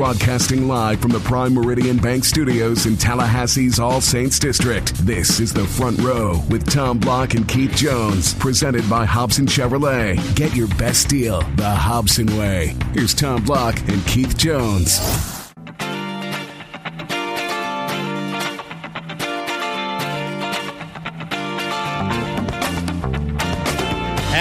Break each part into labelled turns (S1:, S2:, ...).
S1: Broadcasting live from the Prime Meridian Bank Studios in Tallahassee's All Saints District. This is the Front Row with Tom Block and Keith Jones, presented by Hobson Chevrolet. Get your best deal the Hobson way. Here's Tom Block and Keith Jones.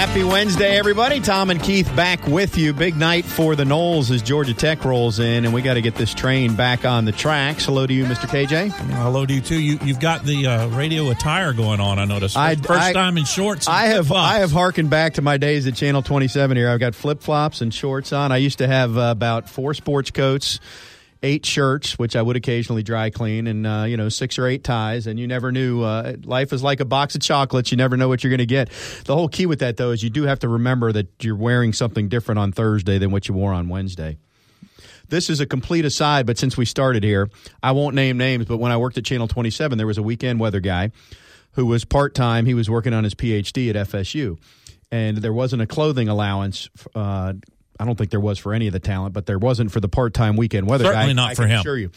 S2: Happy Wednesday, everybody. Tom and Keith back with you. Big night for the Noles as Georgia Tech rolls in, and we got to get this train back on the tracks. Hello to you, Mr. KJ.
S3: Hello to you too. You, you've got the uh, radio attire going on. I noticed.
S2: I-
S3: First
S2: I-
S3: time in shorts.
S2: I have
S3: flip-flops.
S2: I have harkened back to my days at Channel 27 here. I've got flip flops and shorts on. I used to have uh, about four sports coats, eight shirts, which I would occasionally dry clean, and uh, you know six or eight ties. And you never knew. Uh, life is like a box of chocolates. You never know what you're going to get. The whole key with that though is you do have to remember that you're wearing something different on Thursday than what you wore on Wednesday. This is a complete aside, but since we started here, I won't name names, but when I worked at Channel 27, there was a weekend weather guy who was part time. He was working on his PhD at FSU, and there wasn't a clothing allowance. Uh, I don't think there was for any of the talent, but there wasn't for the part time weekend weather guy.
S3: Certainly not
S2: I
S3: for him.
S2: Assure you.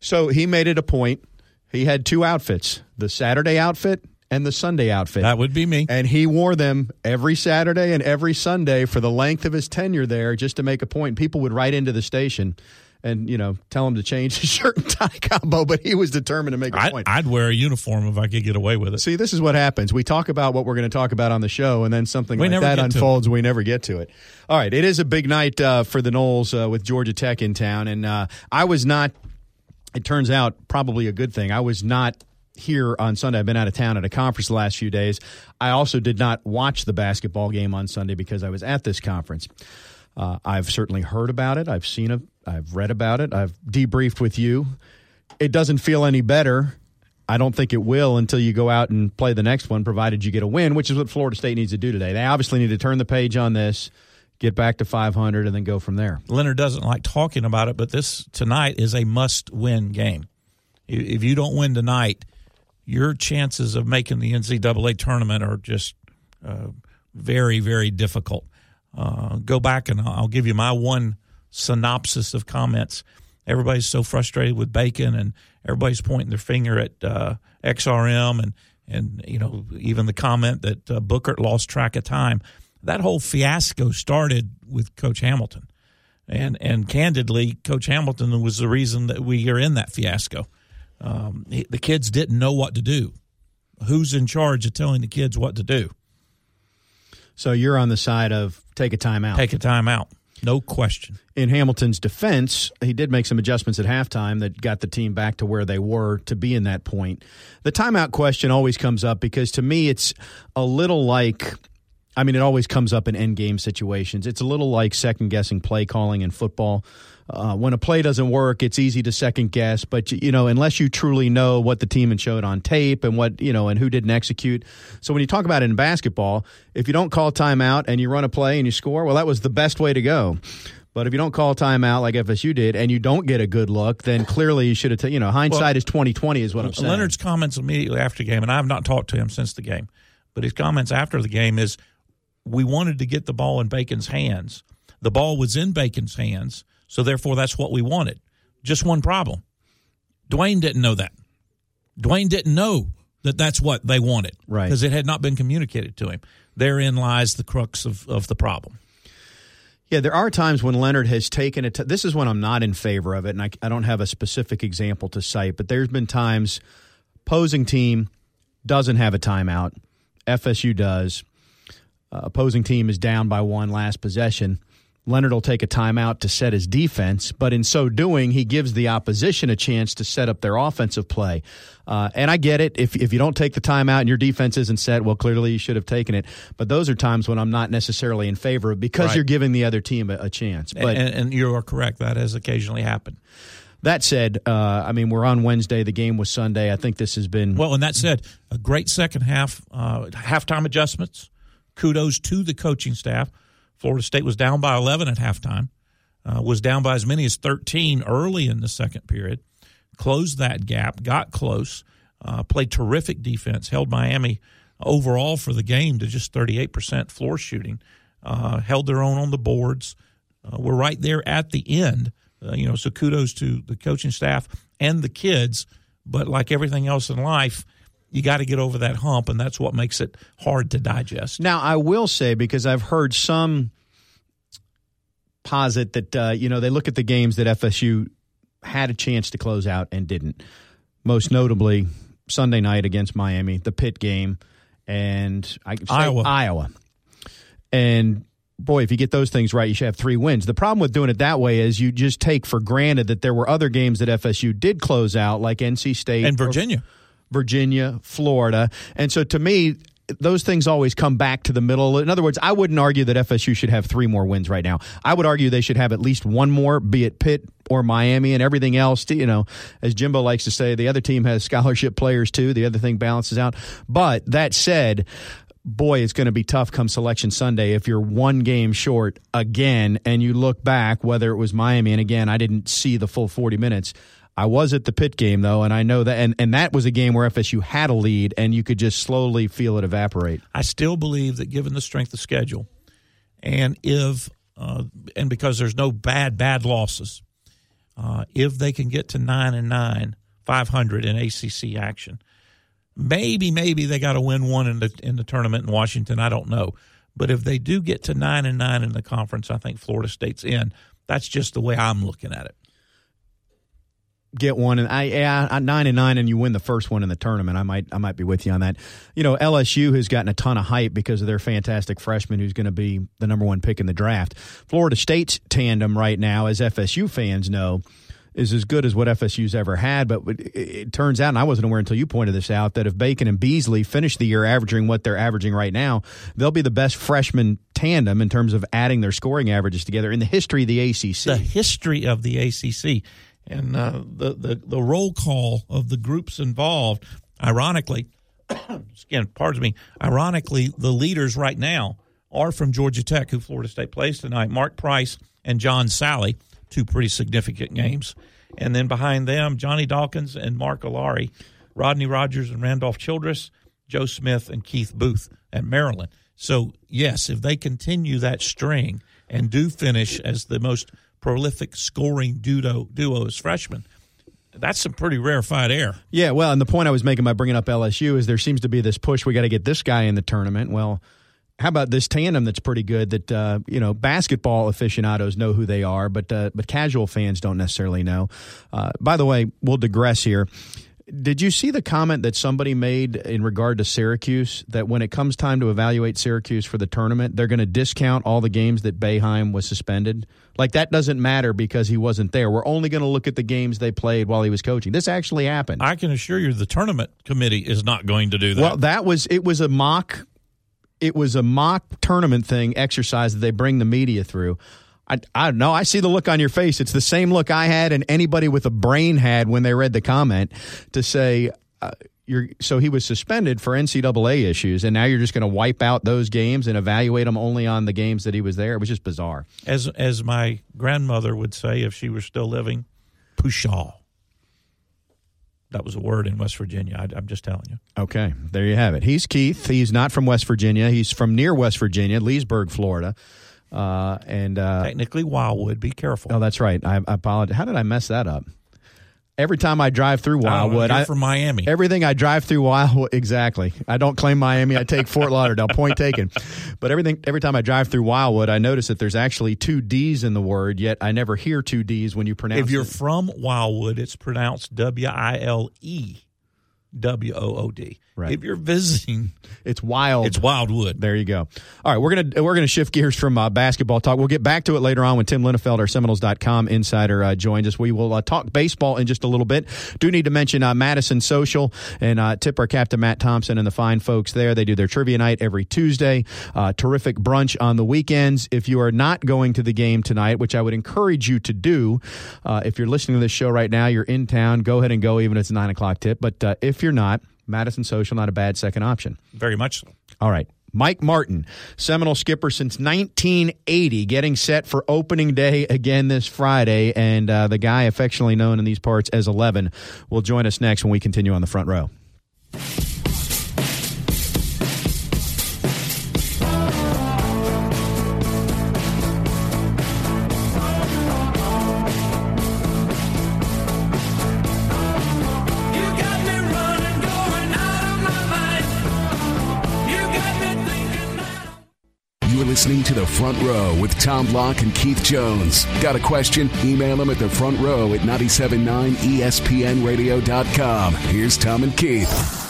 S2: So he made it a point. He had two outfits: the Saturday outfit and the Sunday outfit.
S3: That would be me.
S2: And he wore them every Saturday and every Sunday for the length of his tenure there just to make a point. People would write into the station and, you know, tell him to change his shirt and tie combo, but he was determined to make a
S3: I,
S2: point.
S3: I'd wear a uniform if I could get away with it.
S2: See, this is what happens. We talk about what we're going to talk about on the show, and then something
S3: We
S2: like that
S3: get to it.
S2: unfolds. We never get to it. All right, it is a big night uh, for the Noles uh, with Georgia Tech in town, and uh, I was not. It turns out probably a good thing. I was not here on Sunday. I've been out of town at a conference the last few days. I also did not watch the basketball game on Sunday because I was at this conference. Uh, I've certainly heard about it. I've seen it. I've read about it. I've debriefed with you. It doesn't feel any better. I don't think it will until you go out and play the next one, provided you get a win, which is what Florida State needs to do today. They obviously need to turn the page on this, get back to 500, and then go from there.
S3: Leonard doesn't like talking about it, but this tonight is a must-win game. If you don't win tonight, your chances of making the NCAA tournament are just uh, very, very difficult. Uh, go back and I'll give you my one synopsis of comments. Everybody's so frustrated with Bacon, and everybody's pointing their finger at uh, XRM, and and you know even the comment that uh, Bookert lost track of time. That whole fiasco started with Coach Hamilton, and and candidly, Coach Hamilton was the reason that we are in that fiasco. Um, the kids didn't know what to do. Who's in charge of telling the kids what to do?
S2: So you're on the side of take a timeout.
S3: Take a timeout. no question.
S2: in Hamilton's defense, he did make some adjustments at halftime that got the team back to where they were to be in that point. The timeout question always comes up because to me, it's a little like. I mean, it always comes up in end game situations. It's a little like second guessing play calling in football. Uh, when a play doesn't work, it's easy to second guess, but you know, unless you truly know what the team had showed on tape and what you know and who didn't execute. So when you talk about it in basketball, if you don't call timeout and you run a play and you score, well, that was the best way to go. But if you don't call timeout like FSU did, and you don't get a good look, then clearly you should have. ta- you know, hindsight is twenty twenty, is what I'm saying.
S3: Leonard's comments immediately after the game, and I have not talked to him since the game, but his comments after the game is, we wanted to get the ball in Bacon's hands. The ball was in Bacon's hands, so therefore that's what we wanted. Just one problem. Dwayne didn't know that. Dwayne didn't know that that's what they wanted.
S2: Right.
S3: Because it had not been communicated to him. Therein lies the crux of, of the problem.
S2: Yeah, there are times when Leonard has taken it. This is when I'm not in favor of it, and I, I don't have a specific example to cite. But there's been times opposing team doesn't have a timeout. FSU does. Uh, opposing team is down by one last possession. Leonard will take a timeout to set his defense, but in so doing, he gives the opposition a chance to set up their offensive play. Uh, and I get it. If, if you don't take the timeout and your defense isn't set, well, clearly you should have taken it. But those are times when I'm not necessarily in favor of because
S3: Right.
S2: you're giving the other team a, a chance. But
S3: and, and you are correct. That has occasionally happened.
S2: that said, uh, I mean, we're on Wednesday. The game was Sunday. I think this has been
S3: Well, and that said, a great second half, uh, halftime adjustments. Kudos to the coaching staff. Florida State was down by 11 at halftime, uh, was down by as many as 13 early in the second period, closed that gap, got close, uh, played terrific defense, held Miami overall for the game to just 38% floor shooting, uh, held their own on the boards. Uh, we're right there at the end Uh, you know, so kudos to the coaching staff and the kids. But like everything else in life, you got to get over that hump, and that's what makes it hard to digest.
S2: Now, I will say because I've heard some posit that uh, you know they look at the games that FSU had a chance to close out and didn't. Most notably, Sunday night against Miami, the Pitt game, and I
S3: Iowa.
S2: Iowa, and boy, if you get those things right, you should have three wins. The problem with doing it that way is you just take for granted that there were other games that FSU did close out, like NC State
S3: and Virginia.
S2: Virginia, Florida. And so to me, those things always come back to the middle. In other words, I wouldn't argue that FSU should have three more wins right now. I would argue they should have at least one more, be it Pitt or Miami, and everything else. To, You know, as Jimbo likes to say, the other team has scholarship players too. The other thing balances out. But that said, boy, it's going to be tough come Selection Sunday if you're one game short again and you look back, whether it was Miami, and again, I didn't see the full 40 minutes. I was at the Pitt game though, and I know that, and, and that was a game where FSU had a lead, and you could just slowly feel it evaporate.
S3: I still believe that given the strength of schedule, and if uh, and because there's no bad bad losses, uh, if they can get to nine and nine, five hundred in ACC action, maybe maybe they got to win one in the in the tournament in Washington. I don't know, but if they do get to nine and nine in the conference, I think Florida State's in. That's just the way I'm looking at it
S2: get one and I yeah nine and nine and you win the first one in the tournament. I might I might be with you on that. You know LSU has gotten a ton of hype because of their fantastic freshman who's going to be the number one pick in the draft. Florida State's tandem right now as FSU fans know is as good as what FSU's ever had but it turns out and I wasn't aware until you pointed this out that if Bacon and Beasley finish the year averaging what they're averaging right now they'll be the best freshman tandem in terms of adding their scoring averages together in the history of the ACC
S3: the history of the ACC and uh, the, the the roll call of the groups involved. Ironically, again, pardon me. Ironically, the leaders right now are from Georgia Tech, who Florida State plays tonight. Mark Price and John Salley, two pretty significant games, and then behind them, Johnny Dawkins and Mark Alarie, Rodney Rogers and Randolph Childress, Joe Smith and Keith Booth at Maryland. So yes, if they continue that string and do finish as the most prolific scoring duo, duo as freshmen. That's some pretty rarefied air.
S2: Yeah, well, and the point I was making by bringing up LSU is there seems to be this push. We got to get this guy in the tournament. Well, how about this tandem that's pretty good? That uh, you know, basketball aficionados know who they are, but uh, but casual fans don't necessarily know. Uh, by the way, we'll digress here. Did you see the comment that somebody made in regard to Syracuse that when it comes time to evaluate Syracuse for the tournament, they're going to discount all the games that Boeheim was suspended? Like that doesn't matter because he wasn't there. We're only going to look at the games they played while he was coaching. This actually happened.
S3: I can assure you the tournament committee is not going to do that.
S2: Well, that was it was a mock it was a mock tournament thing exercise that they bring the media through. I, I don't know. I see the look on your face. It's the same look I had and anybody with a brain had when they read the comment to say, uh, you're, so he was suspended for NCAA issues, and now you're just going to wipe out those games and evaluate them only on the games that he was there. It was just bizarre.
S3: As as my grandmother would say if she were still living, pshaw. That was a word in West Virginia. I, I'm just telling you.
S2: Okay, there you have it. He's Keith. He's not from West Virginia. He's from near West Virginia, Leesburg, Florida. Uh, and uh,
S3: technically Wildwood. Be careful.
S2: Oh, that's right. I, I apologize. How did I mess that up? Every time I drive through Wildwood,
S3: oh,
S2: I
S3: from Miami.
S2: Everything I drive through Wildwood, exactly. I don't claim Miami. I take Fort Lauderdale. Point taken. But everything, every time I drive through Wildwood, I notice that there's actually two D's in the word. Yet I never hear two D's when you pronounce.
S3: If you're
S2: it.
S3: from Wildwood, it's pronounced W I L E W O O D.
S2: Right.
S3: If you're visiting,
S2: it's wild.
S3: It's Wildwood.
S2: There you go. All right, we're gonna we're gonna shift gears from uh, basketball talk. We'll get back to it later on when Tim Linafelt, our Seminoles.com insider, uh, joins us. We will uh, talk baseball in just a little bit. Do need to mention uh, Madison Social and uh, tip our captain Matt Thompson and the fine folks there. They do their trivia night every Tuesday. Uh, terrific brunch on the weekends. If you are not going to the game tonight, which I would encourage you to do, if you're listening to this show right now, you're in town. Go ahead and go, even if it's a nine o'clock tip. But if you're not, Madison Social, not a bad second option.
S3: Very much so.
S2: All right. Mike Martin, Seminole skipper since 1980, getting set for opening day again this Friday. And uh, the guy affectionately known in these parts as 11 will join us next when we continue on the front row.
S1: Front row with Tom Block and Keith Jones. Got a question? Email them at the front row at 979ESPNradio.com. Here's Tom and Keith.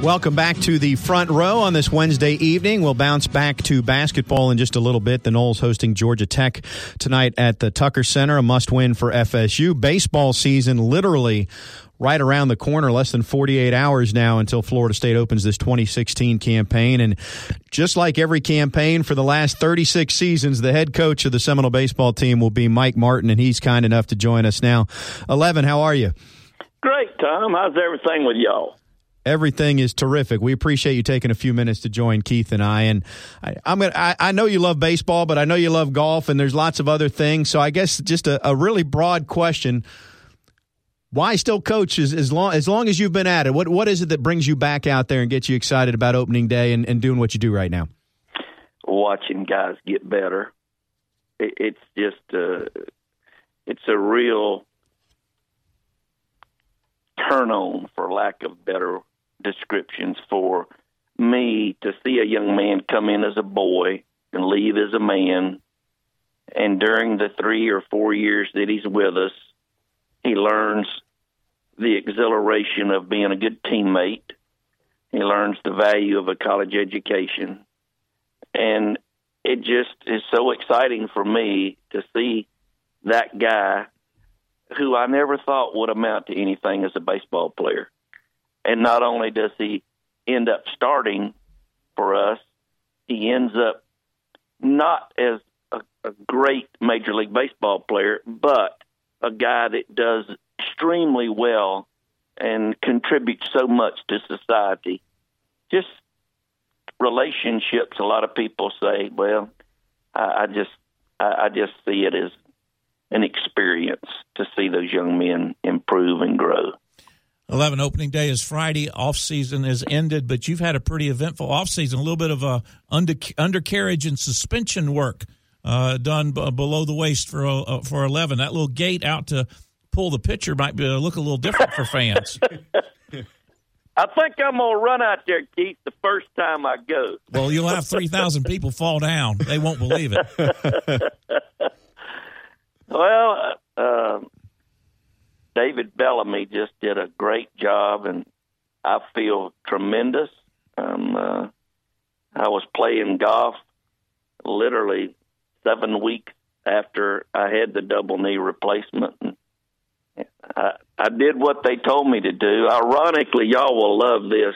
S2: Welcome back to the front row on this Wednesday evening. We'll bounce back to basketball in just a little bit. The Noles hosting Georgia Tech tonight at the Tucker Center, a must win for FSU. Baseball season literally right around the corner, less than 48 hours now until Florida State opens this 2016 campaign. And just like every campaign for the last 36 seasons, the head coach of the Seminole baseball team will be Mike Martin, and he's kind enough to join us now. 11, how are you?
S4: Great, Tom. How's everything with y'all?
S2: Everything is terrific. We appreciate you taking a few minutes to join Keith and I. And I, am gonna. I, I, know you love baseball, but I know you love golf, and there's lots of other things. So I guess just a, a really broad question: Why still coach as, as long as long as you've been at it? What what is it that brings you back out there and gets you excited about opening day and, and doing what you do right now?
S4: Watching guys get better. It, it's just a, it's a real turn on, for lack of better descriptions for me to see a young man come in as a boy and leave as a man. And during the three or four years that he's with us, he learns the exhilaration of being a good teammate. He learns the value of a college education. And it just is so exciting for me to see that guy who I never thought would amount to anything as a baseball player and not only does he end up starting for us, he ends up not as a, a great Major League Baseball player, but a guy that does extremely well and contributes so much to society. Just relationships. A lot of people say, "Well, I, I just, I, I just see it as an experience to see those young men improve and grow."
S3: 11 opening day is Friday. Off season is ended, but you've had a pretty eventful off season. A little bit of a under, undercarriage and suspension work uh, done b- below the waist for uh, for 11. That little gate out to pull the pitcher might be, uh, look a little different for fans.
S4: I think I'm gonna run out there, Keith, the first time I go.
S3: Well, you'll have three thousand people fall down. They won't believe it.
S4: well, uh, David Bellamy just did a great job, and I feel tremendous. Um, uh, I was playing golf literally seven weeks after I had the double knee replacement. And I, I did what they told me to do. Ironically, y'all will love this.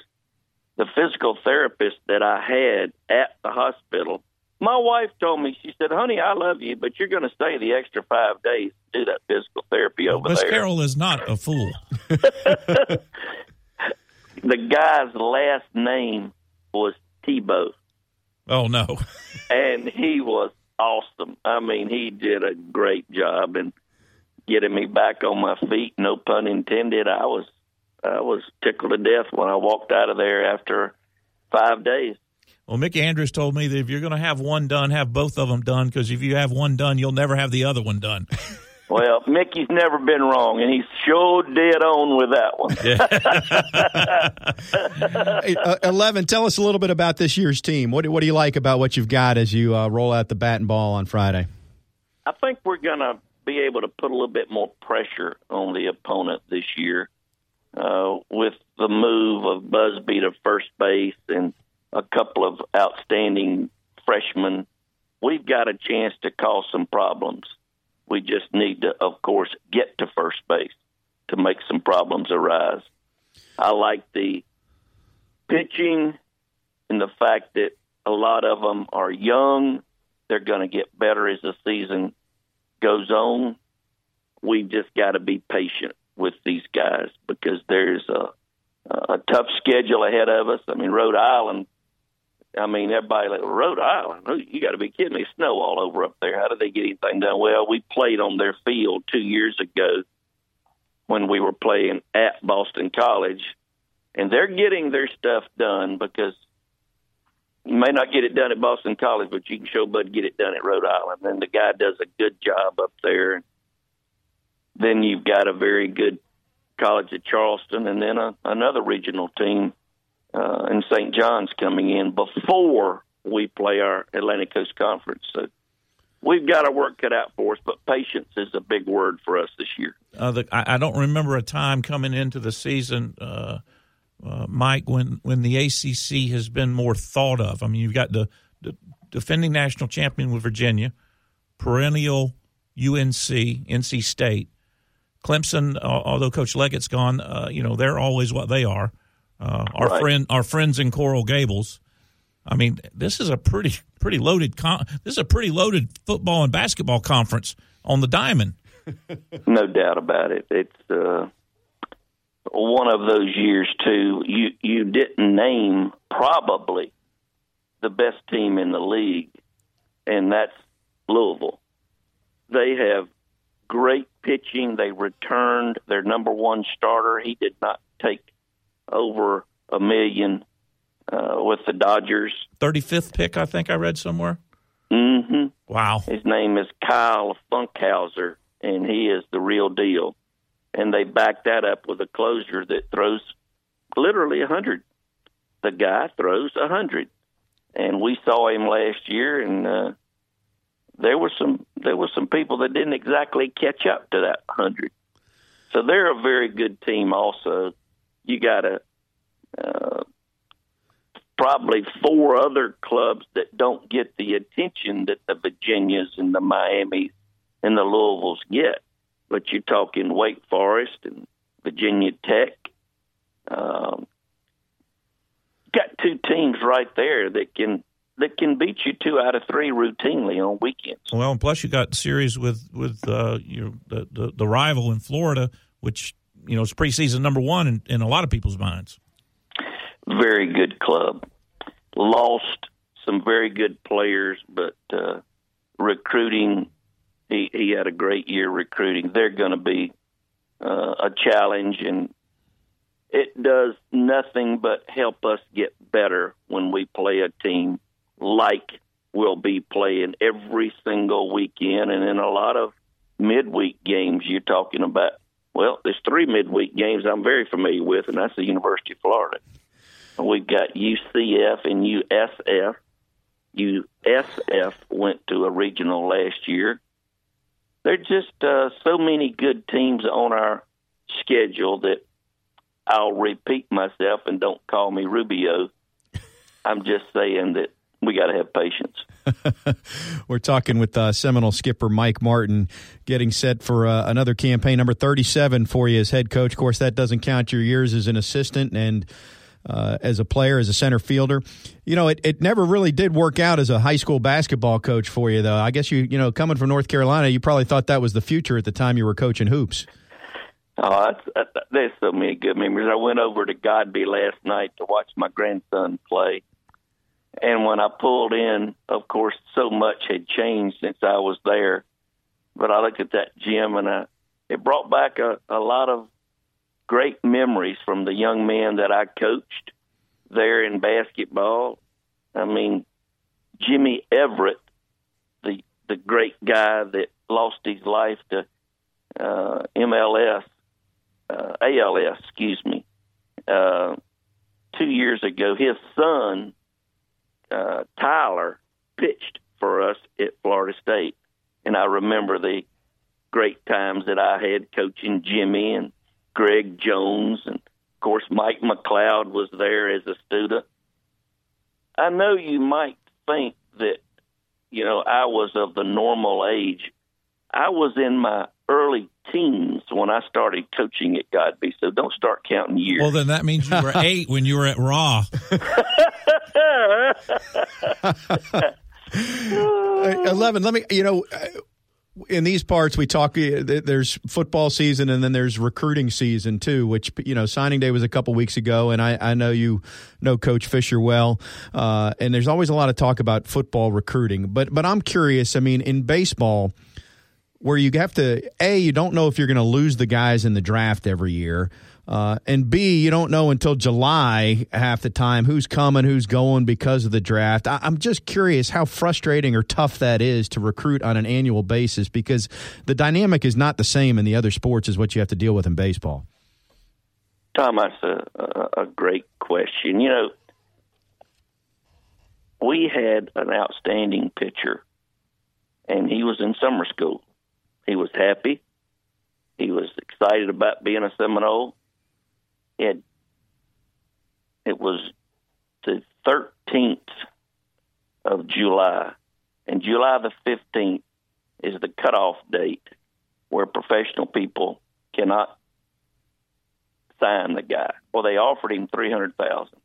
S4: The physical therapist that I had at the hospital my wife told me, she said, honey, I love you, but you're going to stay the extra five days to do that physical therapy over
S3: Miss
S4: there.
S3: Miss Carroll is not a fool.
S4: the guy's last name was Tebow.
S3: Oh, no.
S4: and he was awesome. I mean, he did a great job in getting me back on my feet, no pun intended. I was I was tickled to death when I walked out of there after five days.
S3: Well, Mickey Andrews told me that if you're going to have one done, have both of them done because if you have one done, you'll never have the other one done.
S4: Well, Mickey's never been wrong, and he's sure dead on with
S2: that one. hey, uh, Eleven, tell us a little bit about this year's team. What, what do you like about what you've got as you uh, roll out the bat and ball on Friday?
S4: I think we're going to be able to put a little bit more pressure on the opponent this year uh, with the move of Busby to first base and a couple of outstanding freshmen, we've got a chance to cause some problems. We just need to, of course, get to first base to make some problems arise. I like the pitching and the fact that a lot of them are young. They're going to get better as the season goes on. We've just got to be patient with these guys because there's a, a tough schedule ahead of us. I mean, Rhode Island I mean, everybody like Rhode Island. You got to be kidding me! Snow all over up there. How did they get anything done? Well, we played on their field two years ago when we were playing at Boston College, and they're getting their stuff done because you may not get it done at Boston College, but you can show Bud get it done at Rhode Island. And the guy does a good job up there. Then you've got a very good college at Charleston, and then a, another regional team uh, and St. John's coming in before we play our Atlantic Coast Conference. So we've got our work cut out for us, but patience is a big word for us this year.
S3: Uh, the, I, I, don't remember a time coming into the season, uh, uh, Mike, when, when the ACC has been more thought of. I mean, you've got the, the defending national champion with Virginia, perennial UNC, NC State. Clemson, although Coach Leggett's gone, uh, you know they're always what they are. Uh, our right. friend, our friends in Coral Gables. I mean, this is a pretty pretty loaded. Con- this is a pretty loaded football and basketball conference on the diamond.
S4: no doubt about it. It's uh, one of those years too. You you didn't name probably the best team in the league, and that's Louisville. They have great pitching. They returned their number one starter. He did not take over a million uh, with the Dodgers.
S3: 35th pick, I think I read somewhere.
S4: Mm-hmm.
S3: Wow.
S4: His name is Kyle Funkhouser, and he is the real deal. And they back that up with a closer that throws literally a 100. The guy throws a 100. And we saw him last year, and uh, there were some there were some people that didn't exactly catch up to that hundred. So they're a very good team. Also, you got a uh, probably four other clubs that don't get the attention that the Virginias and the Miamis and the Louisvilles get. But you're talking Wake Forest and Virginia Tech. Um, got two teams right there that can that can beat you two out of three routinely on weekends.
S3: Well, and plus you got series with with uh, you the, the, the rival in Florida, which you know it's preseason number one in, in a lot of people's minds.
S4: Very good club. Lost some very good players, but uh, recruiting. He he had a great year recruiting. They're going to be uh, a challenge, and it does nothing but help us get better when we play a team like we'll be playing every single weekend. And in a lot of midweek games, you're talking about, well, there's three midweek games I'm very familiar with, and that's the University of Florida. We've got UCF and USF. USF went to a regional last year. There are just uh, so many good teams on our schedule that I'll repeat myself and don't call me Rubio. I'm just saying that we got to have patience.
S2: We're talking with uh, Seminole skipper Mike Martin, getting set for uh, another campaign, number 37 for you as head coach. Of course, that doesn't count your years as an assistant and uh, as a player, as a center fielder. You know, it, it never really did work out as a high school basketball coach for you, though. I guess you, you know, coming from North Carolina, you probably thought that was the future at the time you were coaching hoops.
S4: Oh, that's, that's, so many good memories. I went over to Godby last night to watch my grandson play and when I pulled in, of course, so much had changed since I was there. But I looked at that gym and I, it brought back a, a lot of great memories from the young men that I coached there in basketball. I mean, Jimmy Everett, the the great guy that lost his life to uh, MLS, uh, ALS, excuse me, uh, two years ago. His son uh, Tyler pitched for us at Florida State, and I remember the great times that I had coaching Jimmy and Greg Jones, and of course Mike McLeod was there as a student. I know you might think that you know I was of the normal age. I was in my early teens when I started coaching at Godby, so don't start counting years.
S3: Well, then that means you were eight when you were at Raw.
S2: Eleven. Let me. You know, in these parts we talk. Uh, there's football season, and then there's recruiting season too. Which you know, signing day was a couple weeks ago, and I, I know you know Coach Fisher well. Uh, and there's always a lot of talk about football recruiting, but but I'm curious. I mean, in baseball where you have to a you don't know if you're going to lose the guys in the draft every year uh, and b you don't know until july half the time who's coming who's going because of the draft I, i'm just curious how frustrating or tough that is to recruit on an annual basis because the dynamic is not the same in the other sports as what you have to deal with in baseball
S4: Tom, that's a, a, a great question. You know, we had an outstanding pitcher, and he was in summer school. He was happy. He was excited about being a Seminole. It it was the 13th of July, and July the 15th is the cutoff date where professional people cannot sign the guy. Well, they offered him three hundred thousand.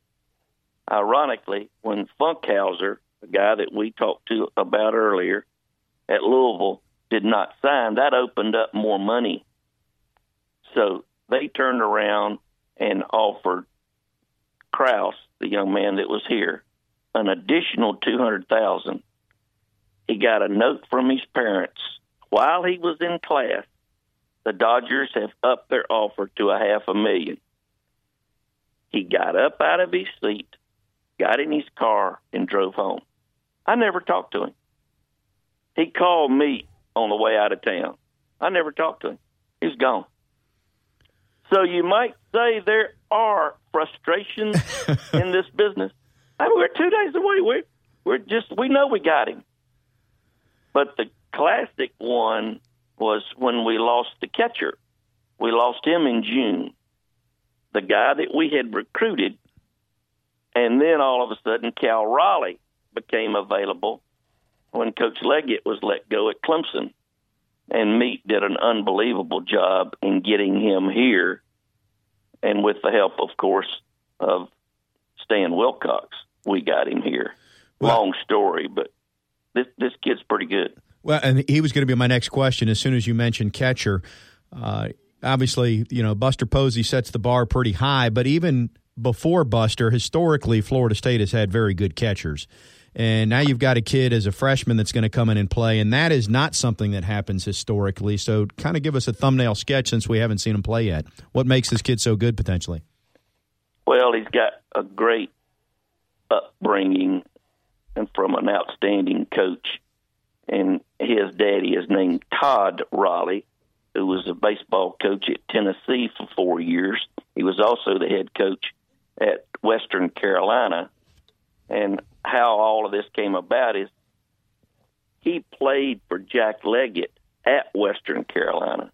S4: Ironically, when Funkhouser, the guy that we talked to about earlier at Louisville, did not sign, that opened up more money. So they turned around and offered Kraus, the young man that was here, an additional two hundred thousand. He got a note from his parents while he was in class. The Dodgers have upped their offer to a half a million. He got up out of his seat, got in his car, and drove home. I never talked to him. He called me on the way out of town. I never talked to him. He's gone. So you might say there are frustrations in this business. I mean, we're two days away. We're we're just we know we got him. But the classic one was when we lost the catcher. We lost him in June. The guy that we had recruited, and then all of a sudden Cal Raleigh became available when Coach Leggett was let go at Clemson. And Meat did an unbelievable job in getting him here, and with the help, of course, of Stan Wilcox, we got him here. Well, Long story, but this this kid's pretty good.
S2: Well, and he was going to be my next question. As soon as you mentioned catcher, uh, obviously, you know Buster Posey sets the bar pretty high, but even before Buster, historically, Florida State has had very good catchers. And now you've got a kid as a freshman that's going to come in and play, and that is not something that happens historically. So, kind of give us a thumbnail sketch since we haven't seen him play yet. What makes this kid so good potentially?
S4: Well, he's got a great upbringing and from an outstanding coach. And his daddy is named Todd Raleigh, who was a baseball coach at Tennessee for four years. He was also the head coach at Western Carolina. And how all of this came about is he played for Jack Leggett at Western Carolina.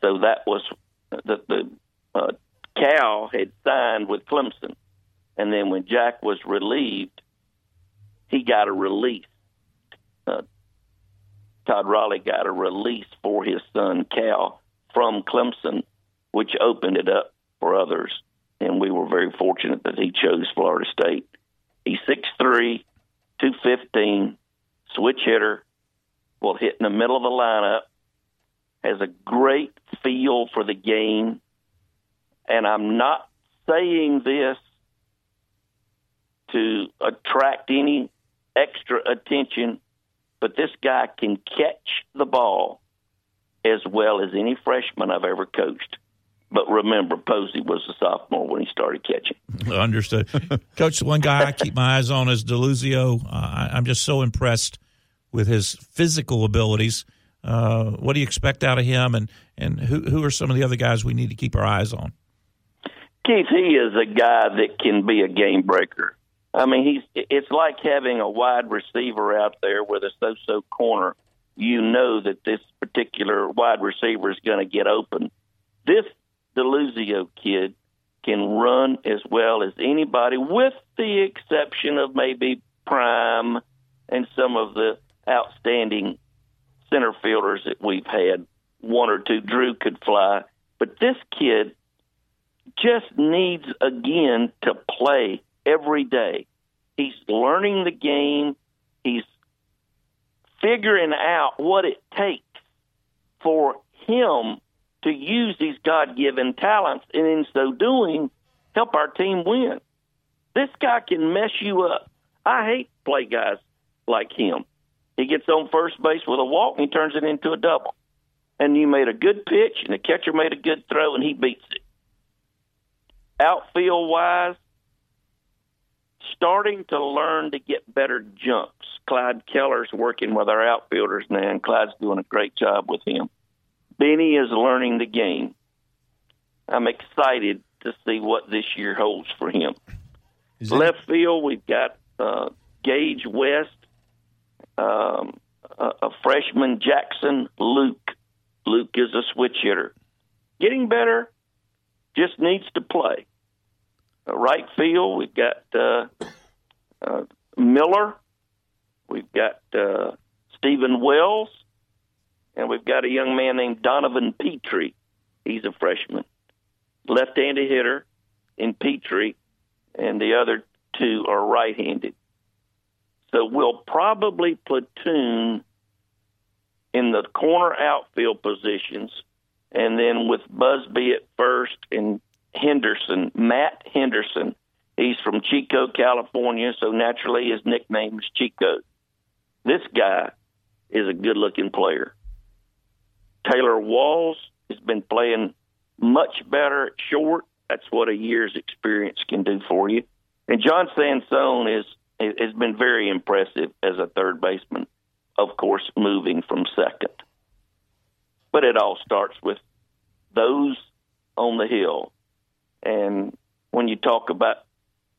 S4: So that was the, the uh, Cal had signed with Clemson. And then when Jack was relieved, he got a release. Uh, Todd Raleigh got a release for his son Cal from Clemson, which opened it up for others. And we were very fortunate that he chose Florida State. He's 6'3, 215, switch hitter, will hit in the middle of the lineup, has a great feel for the game. And I'm not saying this to attract any extra attention, but this guy can catch the ball as well as any freshman I've ever coached. But remember, Posey was a sophomore when he started catching.
S3: Understood. Coach, one guy I keep my eyes on is Deluzio. Uh, I'm just so impressed with his physical abilities. Uh, what do you expect out of him, and, and who, who are some of the other guys we need to keep our eyes on?
S4: Keith, he is a guy that can be a game breaker. I mean, he's it's like having a wide receiver out there with a so-so corner. You know that this particular wide receiver is going to get open. This Deluzio kid can run as well as anybody, with the exception of maybe Prime and some of the outstanding center fielders that we've had. One or two, Drew could fly, but this kid just needs again to play every day. He's learning the game. He's figuring out what it takes for him to use these God given talents and in so doing help our team win. This guy can mess you up. I hate play guys like him. He gets on first base with a walk and he turns it into a double. And you made a good pitch and the catcher made a good throw and he beats it. Outfield wise, starting to learn to get better jumps. Clyde Keller's working with our outfielders now, and Clyde's doing a great job with him. Benny is learning the game. I'm excited to see what this year holds for him. Left field, we've got uh, Gage West, um, a, a freshman Jackson Lueck. Lueck is a switch hitter, getting better, just needs to play. Uh, right field, we've got uh, uh, Miller, we've got uh, Stephen Wells, and we've got a young man named Donovan Petrie. He's a freshman, left-handed hitter in Petrie, and the other two are right-handed. So we'll probably platoon in the corner outfield positions, and then with Busby at first and Henderson, Matt Henderson. He's from Chico, California, so naturally his nickname is Chico. This guy is a good-looking player. Taylor Walls has been playing much better at short. That's what a year's experience can do for you. And John Sansone is has been very impressive as a third baseman. Of course, moving from second. But it all starts with those on the hill. And when you talk about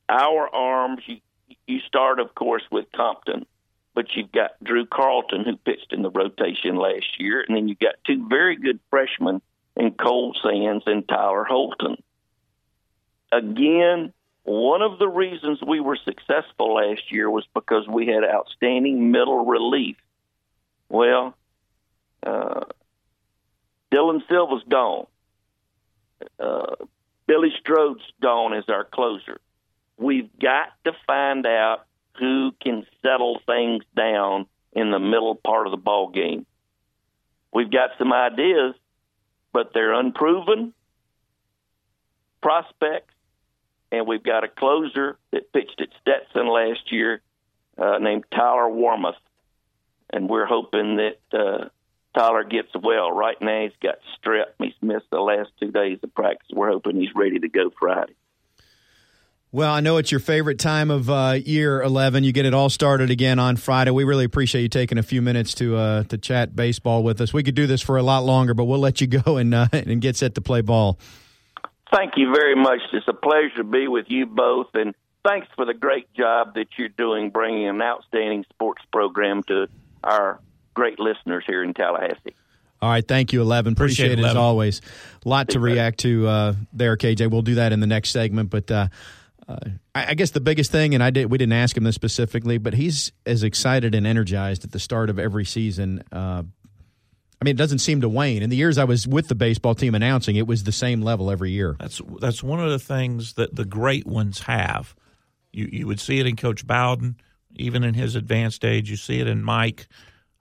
S4: our arms, you you start, of course, with Compton, but you've got Drew Carlton who pitched in the rotation last year, and then you've got two very good freshmen in Cole Sands and Tyler Holton. Again, one of the reasons we were successful last year was because we had outstanding middle relief. Well, uh, Dylan Silva's gone. Uh, Billy Strode's gone as our closer. We've got to find out who can settle things down in the middle part of the ball game. We've got some ideas, but they're unproven prospects, and we've got a closer that pitched at Stetson last year uh, named Tyler Warmoth, and we're hoping that uh, Tyler gets well. Right now, he's got strep. He's missed the last two days of practice. We're hoping he's ready to go Friday.
S2: Well, I know it's your favorite time of uh, year, Eleven. You get it all started again on Friday. We really appreciate you taking a few minutes to uh, to chat baseball with us. We could do this for a lot longer, but we'll let you go and uh, and get set to play ball.
S4: Thank you very much. It's a pleasure to be with you both, and thanks for the great job that you're doing bringing an outstanding sports program to our great listeners here in Tallahassee.
S2: All right, thank you, Eleven. Appreciate,
S3: Appreciate it,
S2: it as always. A lot to react to uh, there, KJ. We'll do that in the next segment, but. Uh, I I guess the biggest thing, and I did we didn't ask him this specifically, but he's as excited and energized at the start of every season. Uh, I mean, it doesn't seem to wane. In the years I was with the baseball team announcing, it was the same level every year.
S3: That's that's one of the things that the great ones have. You you would see it in Coach Bowden, even in his advanced age. You see it in Mike.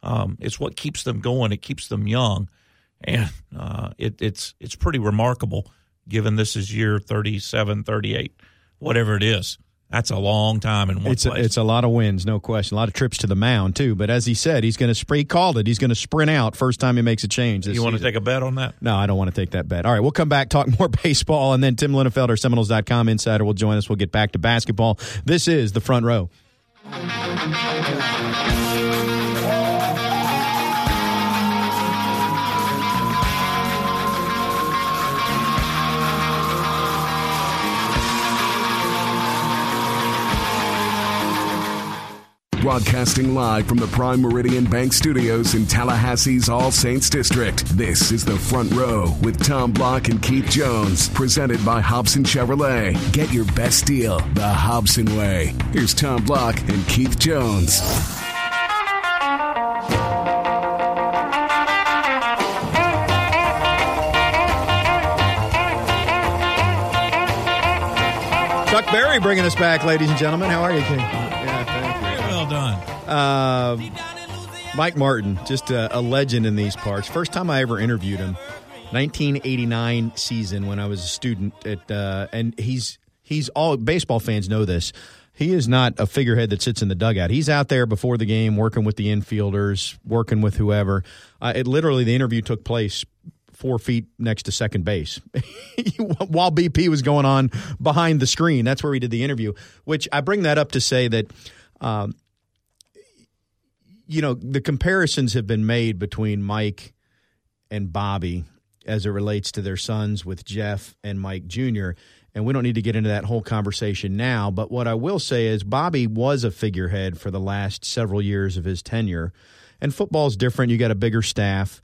S3: Um, it's what keeps them going. It keeps them young, and uh, it, it's it's pretty remarkable. Given this is year 37, 38, whatever it is, that's a long time in one
S2: It's a,
S3: place.
S2: it's a lot of wins, no question. A lot of trips to the mound too. But as he said, he's going to spray. He called it. He's going to sprint out first time he makes a change.
S3: You want to take a bet on that?
S2: No, I don't want to take that bet. All right, we'll come back, talk more baseball, and then Tim Linafelt, our Seminoles.com insider, will join us. We'll get back to basketball. This is the front row.
S1: Broadcasting live from the Prime Meridian Bank Studios in Tallahassee's All Saints District. This is the Front Row with Tom Block and Keith Jones, presented by Hobson Chevrolet. Get your best deal the Hobson way. Here's Tom Block and Keith Jones.
S2: Chuck Berry bringing us back, ladies and gentlemen. How are you, King? Uh, Mike Martin, just a, a legend in these parts. First time I ever interviewed him, 1989 season when I was a student at, uh, and he's he's all baseball fans know this. He is not a figurehead that sits in the dugout. He's out there before the game, working with the infielders, working with whoever. Uh, it literally the interview took place four feet next to second base while BP was going on behind the screen. That's where he did the interview. Which I bring that up to say that. Um, you know the comparisons have been made between Mike and Bobby, as it relates to their sons with Jeff and Mike Jr. And we don't need to get into that whole conversation now. But what I will say is Bobby was a figurehead for the last several years of his tenure. And football's different. You got a bigger staff.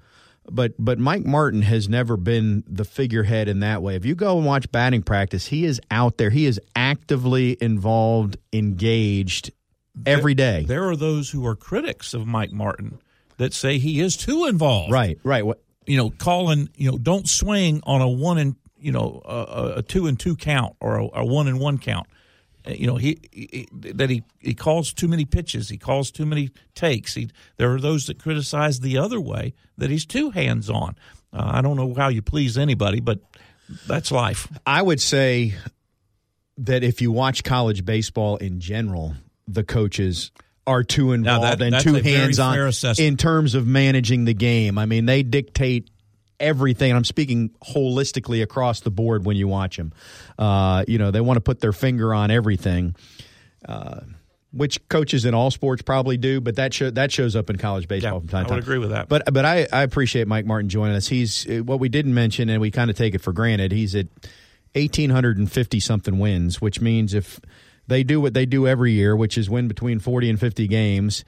S2: But but Mike Martin has never been the figurehead in that way. If you go and watch batting practice, he is out there. He is actively involved, engaged every day.
S3: There are those who are critics of Mike Martin that say he is too involved.
S2: Right, right. What,
S3: You know, calling you know don't swing on a one and you know a, a two and two count or a, a one and one count. Uh, You know he, he that he, he calls too many pitches. He calls too many takes. He, there are those that criticize the other way that he's too hands on. Uh, I don't know how you please anybody, but that's life.
S2: I would say that if you watch college baseball in general, the coaches are too involved
S3: that-
S2: and too hands on in terms of managing the game. I mean, they dictate everything. I'm speaking holistically across the board when you watch them. Uh, you know, they want to put their finger on everything. Uh, which coaches in all sports probably do, but that show, that shows up in college baseball
S3: Yeah,
S2: from time to time.
S3: I would agree with that.
S2: But but I, I appreciate Mike Martin joining us. He's what we didn't mention, and we kind of take it for granted. He's at eighteen hundred and fifty something wins, which means if they do what they do every year, which is win between forty and fifty games,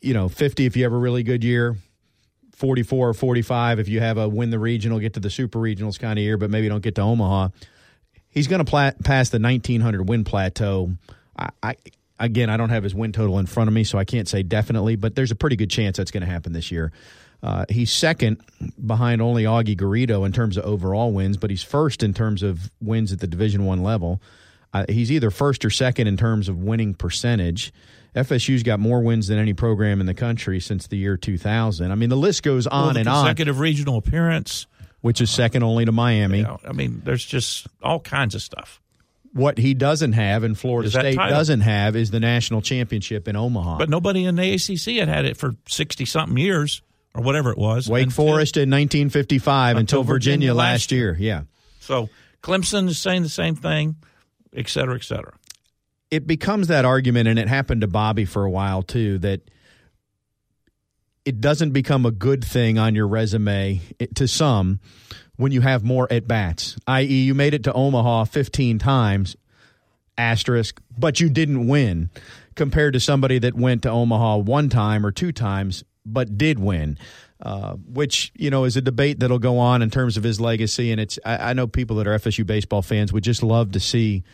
S2: you know, fifty if you have a really good year. 44 or 45 if you have a win the regional, get to the super regionals kind of year, but maybe don't get to Omaha. He's going to pass the 1900 win plateau. I, I again, I don't have his win total in front of me, so I can't say definitely, but there's a pretty good chance that's going to happen this year. Uh, he's second behind only Augie Garrido in terms of overall wins, but he's first in terms of wins at the Division One level. Uh, he's either first or second in terms of winning percentage. FSU's got more wins than any program in the country since the year 2000. I mean, the list goes on
S3: Well,
S2: and on,
S3: consecutive regional appearance.
S2: which is second only to Miami.
S3: I mean, there's just all kinds of stuff.
S2: What he doesn't have, and Florida State
S3: title.
S2: doesn't have, is the national championship in Omaha.
S3: But nobody in the ACC had had it for sixty something years or whatever it was.
S2: Wake
S3: until-
S2: Forest in 1955 until,
S3: Until
S2: Virginia,
S3: Virginia
S2: last
S3: last
S2: year. Yeah.
S3: So Clemson is saying the same thing, et cetera, et cetera.
S2: it becomes that argument, and it happened to Bobby for a while too, that it doesn't become a good thing on your resume to some when you have more at bats, i.e., you made it to Omaha 15 times, asterisk, but you didn't win, compared to somebody that went to Omaha one time or two times but did win. Uh, which you know is a debate that'll go on in terms of his legacy, and it's I, I know people that are FSU baseball fans would just love to see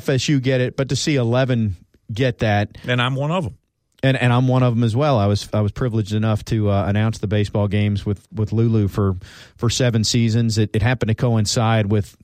S2: FSU get it, but to see 11 get that,
S3: And I'm one of them.
S2: and and I'm one of them as well. I was I was privileged enough to uh, announce the baseball games with with Lulu for for seven seasons. It, it happened to coincide with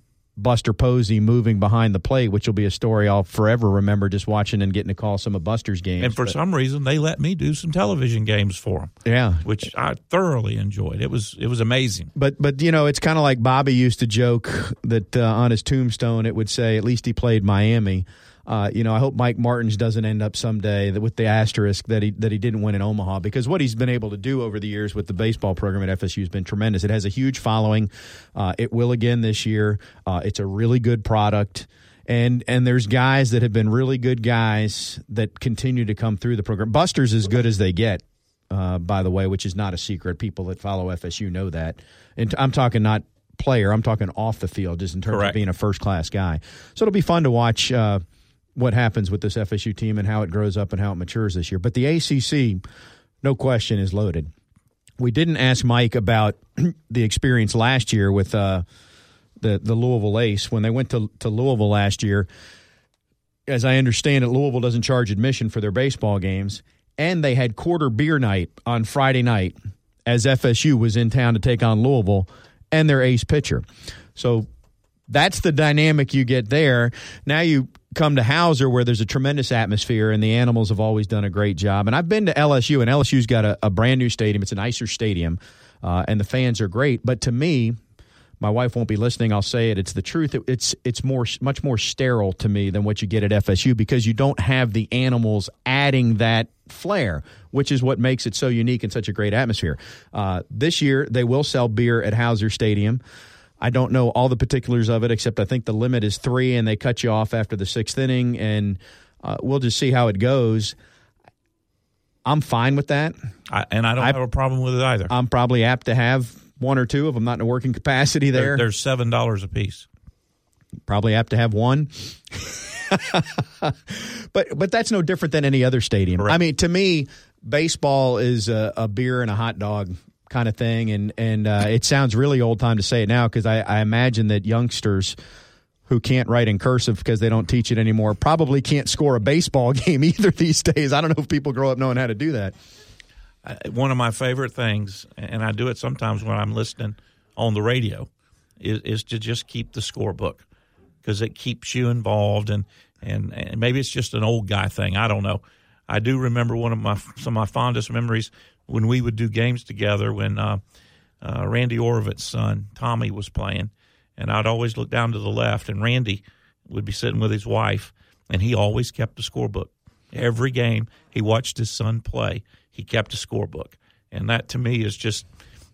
S2: Buster Posey moving behind the plate, which will be a story I'll forever remember. Just watching and getting to call some of Buster's games.
S3: And for
S2: But,
S3: some reason, they let me do some television games for them,
S2: yeah,
S3: which I thoroughly enjoyed. It was it was amazing.
S2: But but you know it's kind of like Bobby used to joke that uh, on his tombstone it would say at least he played Miami. Uh, you know I hope Mike Martins doesn't end up someday with the asterisk that he that he didn't win in Omaha because what he's been able to do over the years with the baseball program at FSU has been tremendous. It has a huge following. Uh, it will again this year. Uh, it's a really good product. And and there's guys that have been really good guys that continue to come through the program. Buster's as good as they get uh, by the way, which is not a secret. People that follow FSU know that. And I'm talking not player, I'm talking off the field, just in terms of being a first class guy. So it'll be fun to watch uh, what happens with this FSU team and how it grows up and how it matures this year. But the ACC, no question, is loaded. We didn't ask Mike about the experience last year with uh, the the Louisville Ace when they went to to Louisville last year as I understand it, Louisville doesn't charge admission for their baseball games, and they had quarter beer night on Friday night as FSU was in town to take on Louisville and their ace pitcher. So that's the dynamic you get there. Now you come to Howser where there's a tremendous atmosphere and the animals have always done a great job. And I've been to LSU and LSU's got a, a brand new stadium. It's a nicer stadium uh, and the fans are great. But to me, my wife won't be listening. I'll say it. It's the truth. It- It's it's more much more sterile to me than what you get at FSU because you don't have the animals adding that flair, which is what makes it so unique and such a great atmosphere. Uh, this year they will sell beer at Howser Stadium. I don't know all the particulars of it, except I think the limit is three, and they cut you off after the sixth inning, and uh, we'll just see how it goes. I'm fine with that.
S3: I, and I don't
S2: I-
S3: have a problem with it either.
S2: I'm probably apt to have one or two of them not in a working capacity there.
S3: They're, they're seven dollars a piece.
S2: Probably apt to have one. but but that's no different than any other stadium.
S3: Correct.
S2: I mean, to me, baseball is a, a beer and a hot dog kind of thing, and and uh, it sounds really old time to say it now because I, I imagine that youngsters who can't write in cursive because they don't teach it anymore probably can't score a baseball game either these days. I don't know if people grow up knowing how to do that.
S3: One of my favorite things, and I do it sometimes when I'm listening on the radio, is, is to just keep the scorebook because it keeps you involved, and, and and maybe it's just an old guy thing. I don't know. I do remember one of my some of my fondest memories when we would do games together when uh, uh, Randy Oravetz's son Tommy was playing, and I'd always look down to the left, and Randy would be sitting with his wife, and he always kept a scorebook. Every game he watched his son play, he kept a scorebook, and that to me is just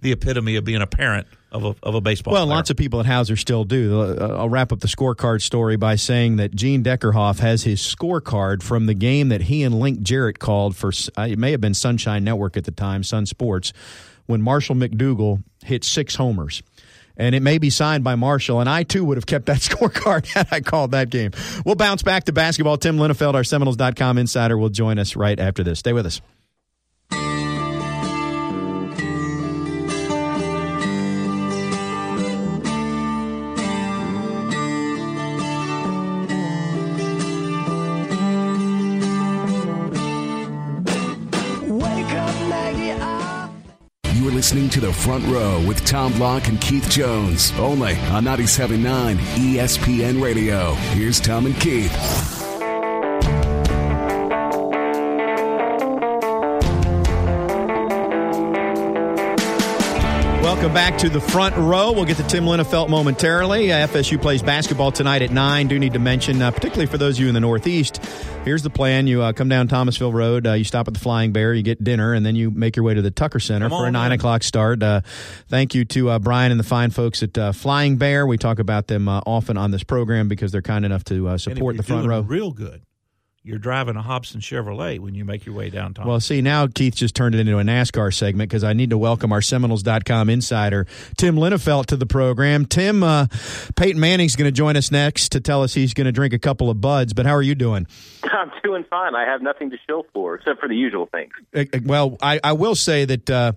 S3: the epitome of being a parent of a of a baseball.
S2: Well,
S3: player.
S2: lots of people at Howser still do. Uh, I'll wrap up the scorecard story by saying that Gene Deckerhoff has his scorecard from the game that he and Link Jarrett called for. Uh, it may have been Sunshine Network at the time, Sun Sports, when Marshall McDougall hit six homers. And it may be signed by Marshall, and I too would have kept that scorecard had I called that game. We'll bounce back to basketball. Tim Linafelt, our Seminoles.com insider, will join us right after this. Stay with us.
S1: Listening to the front row with Tom Block and Keith Jones, only on 97.9 ESPN Radio. Here's Tom and Keith.
S2: Welcome back to the front row. We'll get to Tim Linafelt momentarily. Uh, FSU plays basketball tonight at 9. Do need to mention, uh, particularly for those of you in the Northeast, here's the plan. You uh, come down Thomasville Road, uh, you stop at the Flying Bear, you get dinner, and then you make your way to the Tucker Center
S3: Come
S2: for a 9
S3: in.
S2: o'clock start. Uh, thank you to uh, Brian and the fine folks at uh, Flying Bear. We talk about them uh, often on this program because they're kind enough to uh, support the front
S3: doing
S2: row.
S3: real good. You're driving a Hobson Chevrolet when you make your way downtown.
S2: Well, see, now Keith just turned it into a NASCAR segment because I need to welcome our Seminoles.com insider, Tim Linafelt, to the program. Tim, uh, Peyton Manning's going to join us next to tell us he's going to drink a couple of buds, but how are you doing?
S5: I'm doing fine. I have nothing to show for except for the usual things.
S2: Uh, uh, Well, I, I will say that uh,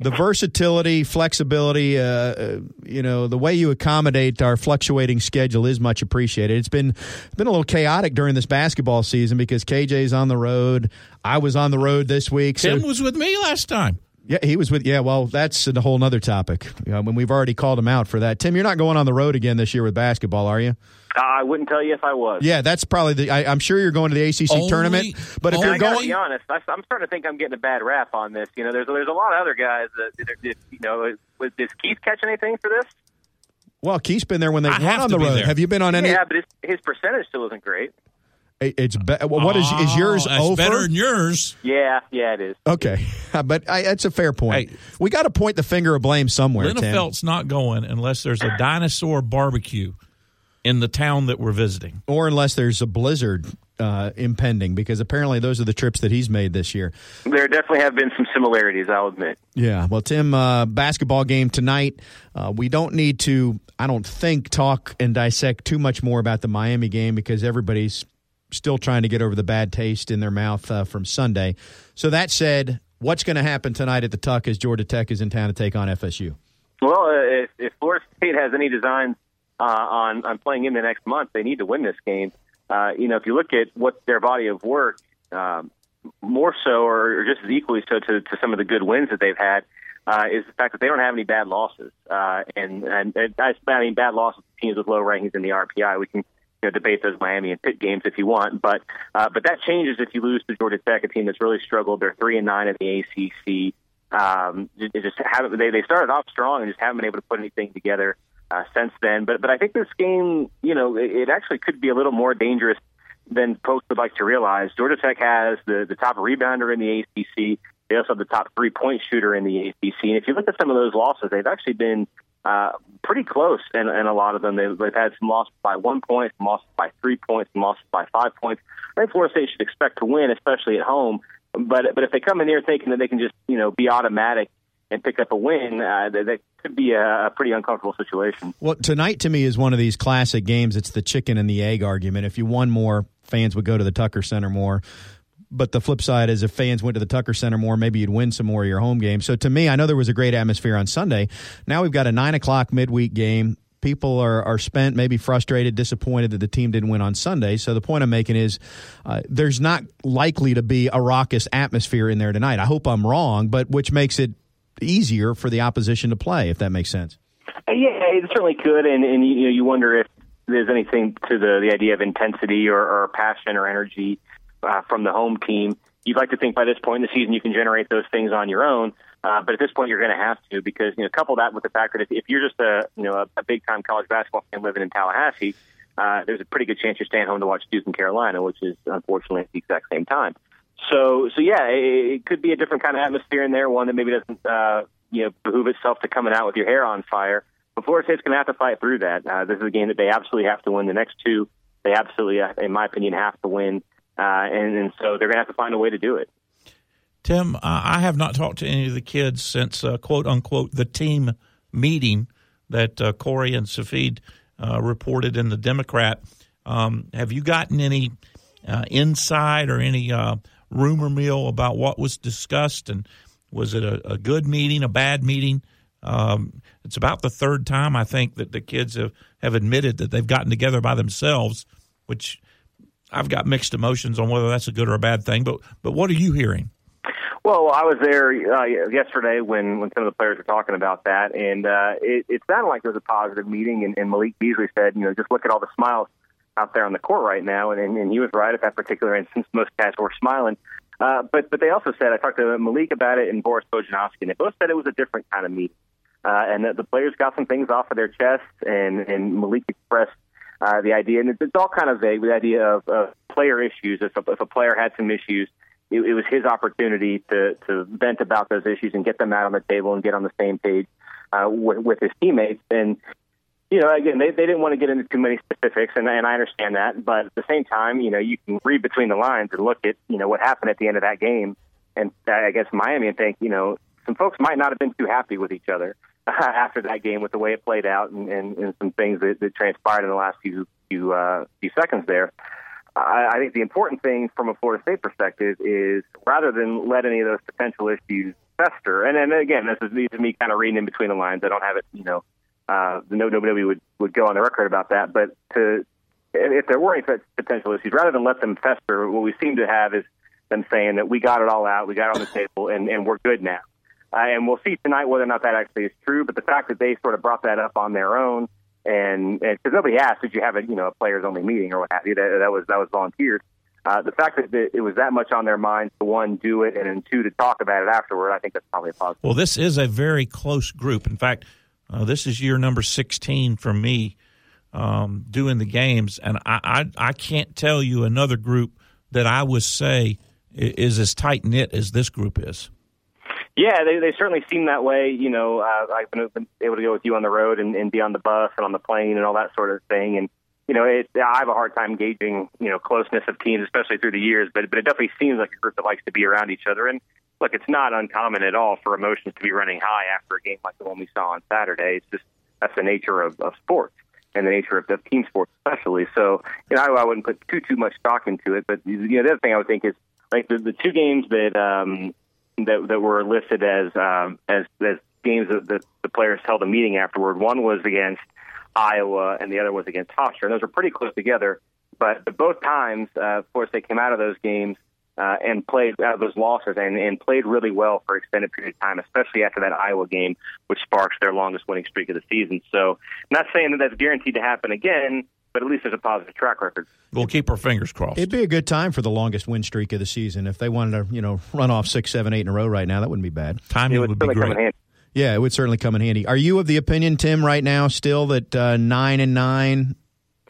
S2: the versatility, flexibility, uh, uh, you know, the way you accommodate our fluctuating schedule is much appreciated. It's been been a little chaotic during this basketball season because KJ's on the road. I was on the road this week. so-
S3: Tim was with me last time.
S2: Yeah, he was with. Yeah, well, that's a whole other topic. Yeah, when we've already called him out for that. Tim, you're not going on the road again this year with basketball, are you?
S5: Uh, I wouldn't tell you if I was.
S2: Yeah, that's probably the. I, I'm sure you're going to the ACC
S3: Only-
S2: tournament, but if you're
S5: I gotta
S2: going,
S5: be honest. I, I'm starting to think I'm getting a bad rap on this. You know, there's there's a lot of other guys that, that, that you know. Was, does Keith catch anything for this?
S2: well, Keith's been there when they
S3: I
S2: went
S3: have
S2: on the road.
S3: there.
S2: Have you been on any?
S5: Yeah, but his, his percentage still isn't great.
S2: It's be, well, what is is yours?
S3: Oh, that's
S2: over?
S3: better than yours.
S5: Yeah, yeah, it is.
S2: Okay, but I, that's a fair point.
S3: Hey.
S2: we got to point the finger of blame somewhere. Tim.
S3: Linafelt's not going unless there's a dinosaur barbecue in the town that we're visiting.
S2: or unless there's a blizzard uh, impending, because apparently those are the trips that he's made this year.
S5: There definitely have been some similarities. I'll admit.
S2: Yeah. Well, Tim, uh, basketball game tonight. Uh, we don't need to, I don't think, talk and dissect too much more about the Miami game because everybody's still trying to get over the bad taste in their mouth uh, from Sunday. So that said, what's going to happen tonight at the Tuck as Georgia Tech is in town to take on FSU?
S5: Well, uh, if, if Florida State has any designs uh, on on playing in the next month, they need to win this game. Uh, you know, if you look at what their body of work, um, more so or just as equally so to, to some of the good wins that they've had, uh, is the fact that they don't have any bad losses. Uh, and, and, and I I mean bad losses to teams with low rankings in the RPI. We can you know, debate those Miami and Pitt games if you want, but uh, but that changes if you lose to Georgia Tech, a team that's really struggled. They're three and nine in the ACC. Um, they just haven't. They they started off strong and just haven't been able to put anything together uh, since then. But but I think this game, you know, it, it actually could be a little more dangerous than folks would like to realize. Georgia Tech has the the top rebounder in the ACC. They also have the top three point shooter in the ACC. And if you look at some of those losses, they've actually been uh, pretty close, and, and a lot of them they've, they've had some losses by one point, losses by three points, losses by five points. I think Florida State should expect to win, especially at home. But but if they come in here thinking that they can just you know be automatic and pick up a win, uh, that, that could be a, a pretty uncomfortable situation.
S2: Well, tonight to me is one of these classic games. It's the chicken and the egg argument. If you won more, fans would go to the Tucker Center more. But the flip side is if fans went to the Tucker Center more, maybe you'd win some more of your home games. So to me, I know there was a great atmosphere on Sunday. Now we've got a nine o'clock midweek game people are, are spent, maybe frustrated, disappointed that the team didn't win on Sunday. So the point I'm making is uh, there's not likely to be a raucous atmosphere in there tonight. I hope I'm wrong, but which makes it easier for the opposition to play, if that makes sense.
S5: Uh, yeah, it certainly could, and, and you know you wonder if there's anything to the the idea of intensity or, or passion or energy uh, from the home team. You'd like to think by this point in the season you can generate those things on your own, uh, but at this point you're going to have to because you know couple that with the fact that if, if you're just a you know a, a big time college basketball fan living in Tallahassee, uh, there's a pretty good chance you're staying home to watch Duke and Carolina, which is unfortunately at the exact same time. So so yeah, it, it could be a different kind of atmosphere in there, one that maybe doesn't uh, you know behoove itself to coming out with your hair on fire. But Florida State's going to have to fight through that. Uh, this is a game that they absolutely have to win. The next two, they absolutely, in my opinion, have to win, uh, and, and so they're going to have to find a way to do it.
S3: Tim, uh, I have not talked to any of the kids since uh, "quote unquote" the team meeting that uh, Corey and Safid uh, reported in the Democrat. Um, have you gotten any uh, insight or any uh, rumor mill about what was discussed and was it a, a good meeting, a bad meeting? Um, it's about the third time I think that the kids have, have admitted that they've gotten together by themselves, which I've got mixed emotions on whether that's a good or a bad thing. But but what are you hearing?
S5: Well, I was there uh, yesterday when when some of the players were talking about that, and uh, it, it sounded like there was a positive meeting. And, and Malik Beasley said, you know, just look at all the smiles out there on the court right now, and, and, and he was right at that particular instance. Most guys were smiling. Uh, but but they also said I talked to Malik about it and Boris Bojanovsky, and they both said it was a different kind of meeting, uh, and that the players got some things off of their chests, and and Malik expressed uh, the idea, and it's, all kind of vague, the idea of, of player issues. If a, if a player had some issues, it, it was his opportunity to to vent about those issues and get them out on the table and get on the same page uh, with, with his teammates. And you know, again, they, they didn't want to get into too many specifics, and, and I understand that. But at the same time, you know, you can read between the lines and look at, you know, what happened at the end of that game. And I guess Miami and think, you know, some folks might not have been too happy with each other after that game with the way it played out and, and, and some things that, that transpired in the last few few uh, few seconds there. I, I think the important thing from a Florida State perspective is rather than let any of those potential issues fester, and then again, this is, this is me kind of reading in between the lines. I don't have it, you know, uh, no nobody would would go on the record about that. But to if there were any potential issues, rather than let them fester, what we seem to have is them saying that we got it all out, we got it on the table, and, and we're good now. Uh, and we'll see tonight whether or not that actually is true. But the fact that they sort of brought that up on their own, and because nobody asked, did you have a you know a players only meeting or what have you? That, that was that was volunteered. Uh, the fact that it was that much on their minds to one do it and then two to talk about it afterward, I think that's probably a positive.
S3: Well, this is a very close group. In fact, uh, this is year number 16 for me um, doing the games, and I, I, I can't tell you another group that I would say is as tight knit as this group is.
S5: Yeah, they, they certainly seem that way. You know, uh, I've been, been able to go with you on the road and, and be on the bus and on the plane and all that sort of thing. And you know, it, I have a hard time gauging you know closeness of teams, especially through the years. But but it definitely seems like a group that likes to be around each other. And look, it's not uncommon at all for emotions to be running high after a game like the one we saw on Saturday. It's just that's the nature of, of sports and the nature of, of team sports, especially. So, you know, I, I wouldn't put too too much stock into it. But you know, the other thing I would think is like the, the two games that um, that that were listed as um, as as games that the, the players held a meeting afterward. One was against Iowa, and the other was against Hofstra, and those were pretty close together. But, but both times, uh, of course, they came out of those games uh, and played out of those losses and, and played really well for extended period of time, especially after that Iowa game, which sparks their longest winning streak of the season. So, not saying that that's guaranteed to happen again, but at least there's a positive track record.
S3: We'll keep our fingers crossed.
S2: It'd be a good time for the longest win streak of the season if they wanted to, you know, run off six, seven, eight in a row right now. That wouldn't be bad.
S3: Timing would, would be great.
S2: Yeah, it would certainly come in handy. Are you of the opinion, Tim, right now still that uh, nine and nine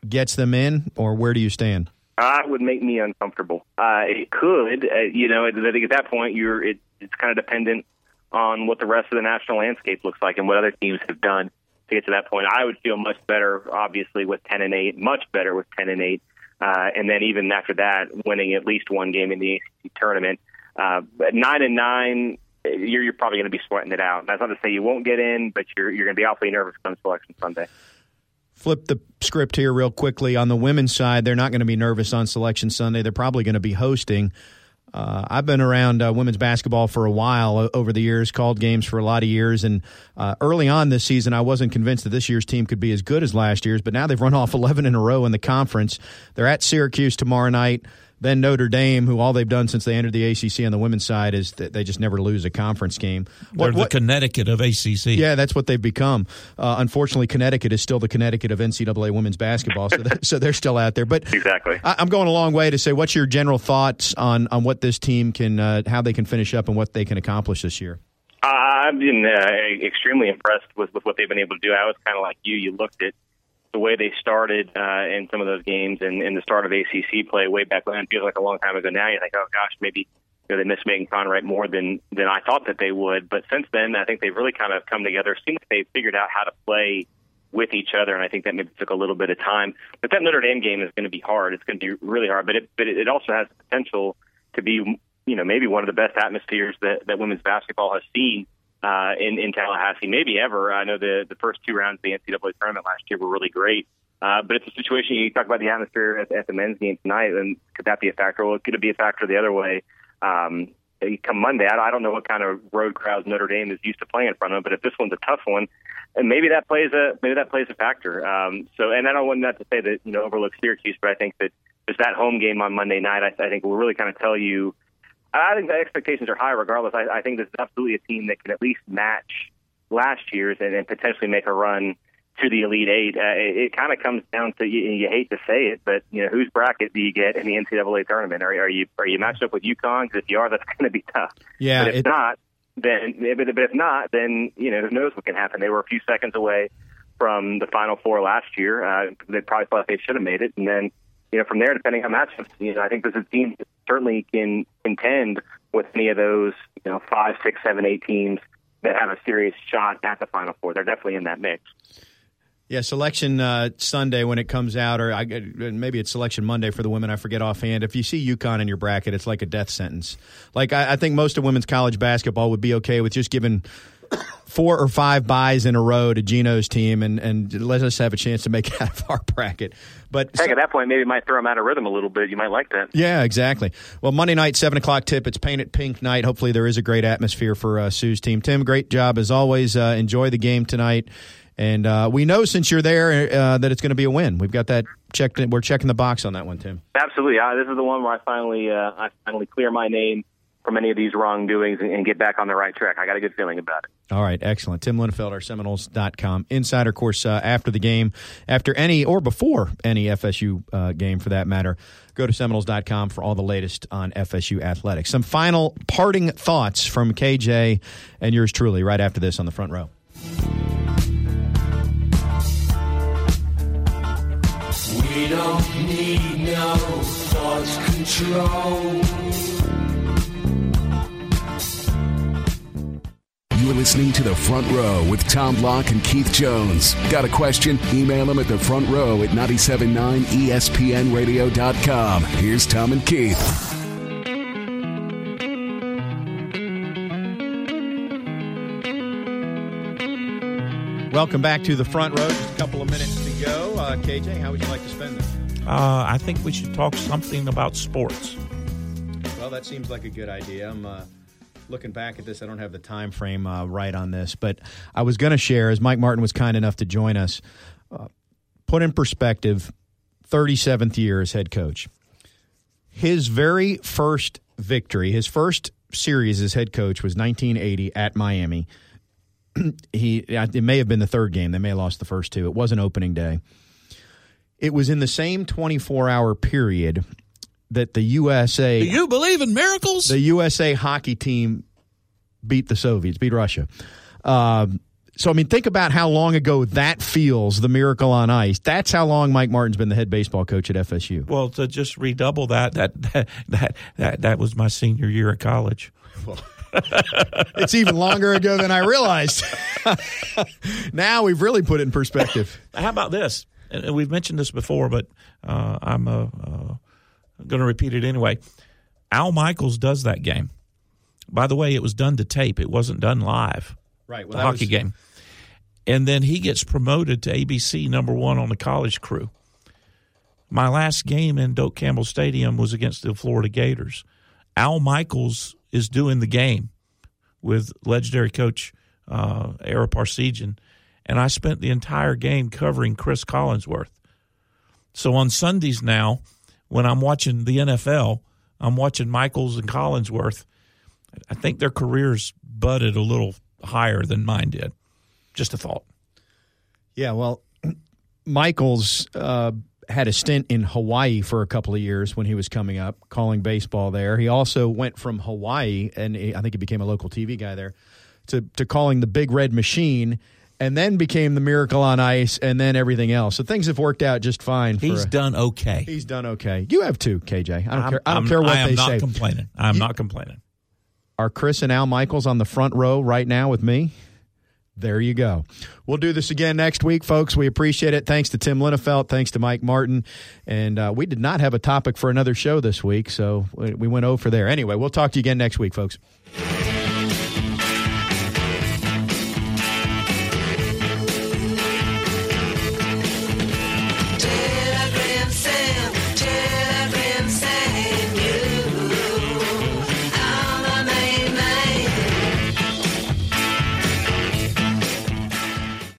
S2: gets them in, or where do you stand?
S5: Uh, would make me uncomfortable. Uh, it could, uh, you know. I think at that point, you're it, it's kind of dependent on what the rest of the national landscape looks like and what other teams have done to get to that point. I would feel much better, obviously, with ten and eight, much better with ten and eight, uh, and then even after that, winning at least one game in the ACC tournament. Uh, but nine and nine, you're, you're probably going to be sweating it out. That's not to say you won't get in, but you're you're going to be awfully nervous come Selection Sunday.
S2: Flip the script here real quickly. On the women's side, they're not going to be nervous on Selection Sunday. They're probably going to be hosting. Uh, I've been around uh, women's basketball for a while over the years, called games for a lot of years, and uh, early on this season, I wasn't convinced that this year's team could be as good as last year's. But now they've run off 11 in a row in the conference. They're at Syracuse tomorrow night. Then Notre Dame, who all they've done since they entered the ACC on the women's side is that they just never lose a conference game.
S3: They're what, the Connecticut of ACC.
S2: Yeah, that's what they've become. Uh, unfortunately, Connecticut is still the Connecticut of NCAA women's basketball, so, that, so they're still out there. But
S5: exactly,
S2: I, am going a long way to say, what's your general thoughts on on what this team can, uh, how they can finish up, and what they can accomplish this year?
S5: I've been uh, extremely impressed with, with what they've been able to do. I was kind of like you. You looked at the way they started uh, in some of those games and in the start of ACC play way back when. Feels like a long time ago now. You think, oh gosh, maybe you know, they missed Maegan Conwright more than than I thought that they would. But since then, I think they've really kind of come together. Seems like they've figured out how to play with each other, and I think that maybe took a little bit of time. But that Notre Dame game is going to be hard. It's going to be really hard. But it but it also has the potential to be you know maybe one of the best atmospheres that that women's basketball has seen uh, in in Tallahassee, maybe ever. I know the the first two rounds of the NCAA tournament last year were really great, uh, but it's a situation you talk about the atmosphere at, at the men's game tonight, and could that be a factor? Well, could it be a factor the other way? Um, come Monday, I, I don't know what kind of road crowds Notre Dame is used to playing in front of, but if this one's a tough one, and maybe that plays a maybe that plays a factor. Um, so, and I don't want that to say that you know overlook Syracuse, but I think that just that home game on Monday night, I, I think will really kind of tell you I think the expectations are high regardless. I, I think this is absolutely a team that can at least match last year's and, and potentially make a run to the Elite Eight. Uh, it, it kind of comes down to you, you hate to say it, but you know whose bracket do you get in the NCAA tournament? Are, are you are you matched up with UConn? Because if you are, that's going to be tough.
S2: Yeah.
S5: But if it, not, then but, but if not, then you know who knows what can happen. They were a few seconds away from the Final Four last year. Uh, they probably thought they should have made it, and then you know, from there, depending on matchups, you know, I think this is a team that certainly can contend with any of those, you know, five, six, seven, eight teams that have a serious shot at the Final Four. They're definitely in that mix.
S2: Yeah, selection uh, Sunday when it comes out, or I, maybe it's selection Monday for the women. I forget offhand. If you see UConn in your bracket, it's like a death sentence. Like I, I think most of women's college basketball would be okay with just giving four or five buys in a row to Gino's team and, and let us have a chance to make out of our bracket. But
S5: Heck, so, at that point, maybe it might throw them out of rhythm a little bit. You might like that.
S2: Yeah, exactly. Well, Monday night, 7 o'clock tip. It's Paint It Pink night. Hopefully, there is a great atmosphere for uh, Sue's team. Tim, great job as always. Uh, enjoy the game tonight. And uh, we know since you're there uh, that it's going to be a win. We've got that checked. We're checking the box on that one, Tim.
S5: Absolutely. Uh, this is the one where I finally, uh, I finally clear my name from any of these wrongdoings and, get back on the right track. I got a good feeling about it.
S2: All right, excellent. Tim Linafelt, Seminoles.com insider course uh, after the game, after any or before any FSU uh, game for that matter. Go to Seminoles.com for all the latest on FSU athletics. Some final parting thoughts from KJ and yours truly right after this on the front row. We don't need no thought control.
S1: Listening to The Front Row with Tom Block and Keith Jones. Got a question? Email them at the front row at 979ESPNradio.com. Here's Tom and Keith.
S2: Welcome back to the front row. Just a couple of minutes to go. Uh, KJ, how would you like to spend this?
S3: Uh, I think we should talk something about sports.
S2: Well, that seems like a good idea. I'm uh, looking back at this, I don't have the time frame uh, right on this, but I was going to share as Mike Martin was kind enough to join us. Uh, put in perspective, 37th year as head coach. His very first victory, his first series as head coach was 1980 at Miami. he it may have been the third game. They may have lost the first two. It wasn't opening day. It was in the same 24 hour period that the USA.
S3: Do you believe in miracles?
S2: The USA hockey team beat the Soviets, beat Russia. Um, so, I mean, think about how long ago that feels, the miracle on ice. That's how long Mike Martin's been the head baseball coach at FSU.
S3: Well, to just redouble that, that, that, that, that, that was my senior year at college. Well,
S2: it's even longer ago than I realized. now we've really put it in perspective.
S3: How about this? And we've mentioned this before, but uh, I'm a, a going to repeat it anyway. Al Michaels does that game. By the way, it was done to tape. It wasn't done live.
S2: Right.
S3: the hockey was... game. And then he gets promoted to ABC number one on the college crew. My last game in Doak Campbell Stadium was against the Florida Gators. Al Michaels is doing the game with legendary coach uh, Ara Parseghian, and I spent the entire game covering Cris Collinsworth. So on Sundays now, when I'm watching the NFL, I'm watching Michaels and Collinsworth. I think their careers budded a little higher than mine did. Just a thought.
S2: Yeah, well, Michaels uh, had a stint in Hawaii for a couple of years when he was coming up, calling baseball there. He also went from Hawaii, and I think he became a local TV guy there, to, to calling the Big Red Machine and then became the Miracle on Ice, and then everything else. So things have worked out just fine.
S3: He's
S2: a,
S3: done okay.
S2: He's done okay. You have too, KJ. I don't
S3: I'm,
S2: care. I don't
S3: I'm,
S2: care what they say.
S3: I am not complaining. I'm
S2: You-
S3: not complaining.
S2: Are Cris and Al Michaels on the front row right now with me? There you go. We'll do this again next week, folks. We appreciate it. Thanks to Tim Linafelt. Thanks to Mike Martin. And uh, we did not have a topic for another show this week, so we we went over there. Anyway, we'll talk to you again next week, folks.